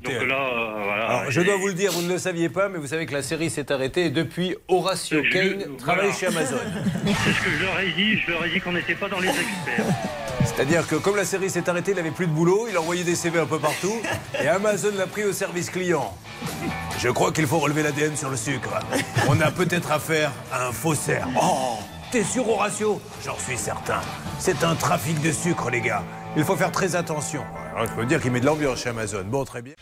je dois vous le dire, vous ne le saviez pas, mais vous savez que la série s'est arrêtée et depuis, Horatio Je- Kane travaille voilà. chez Amazon. C'est ce que je leur ai dit. Je leur ai dit qu'on n'était pas dans les experts. C'est-à-dire que comme la série s'est arrêtée, il n'avait plus de boulot, il a envoyé des CV un peu partout et Amazon l'a pris au service client. Je crois qu'il faut relever l'ADN sur le sucre. On a peut-être affaire à un faussaire. Oh T'es sûr, Horatio? J'en suis certain. C'est un trafic de sucre, les gars. Il faut faire très attention. Alors, je peux dire qu'il met de l'ambiance chez Amazon. Bon, très bien.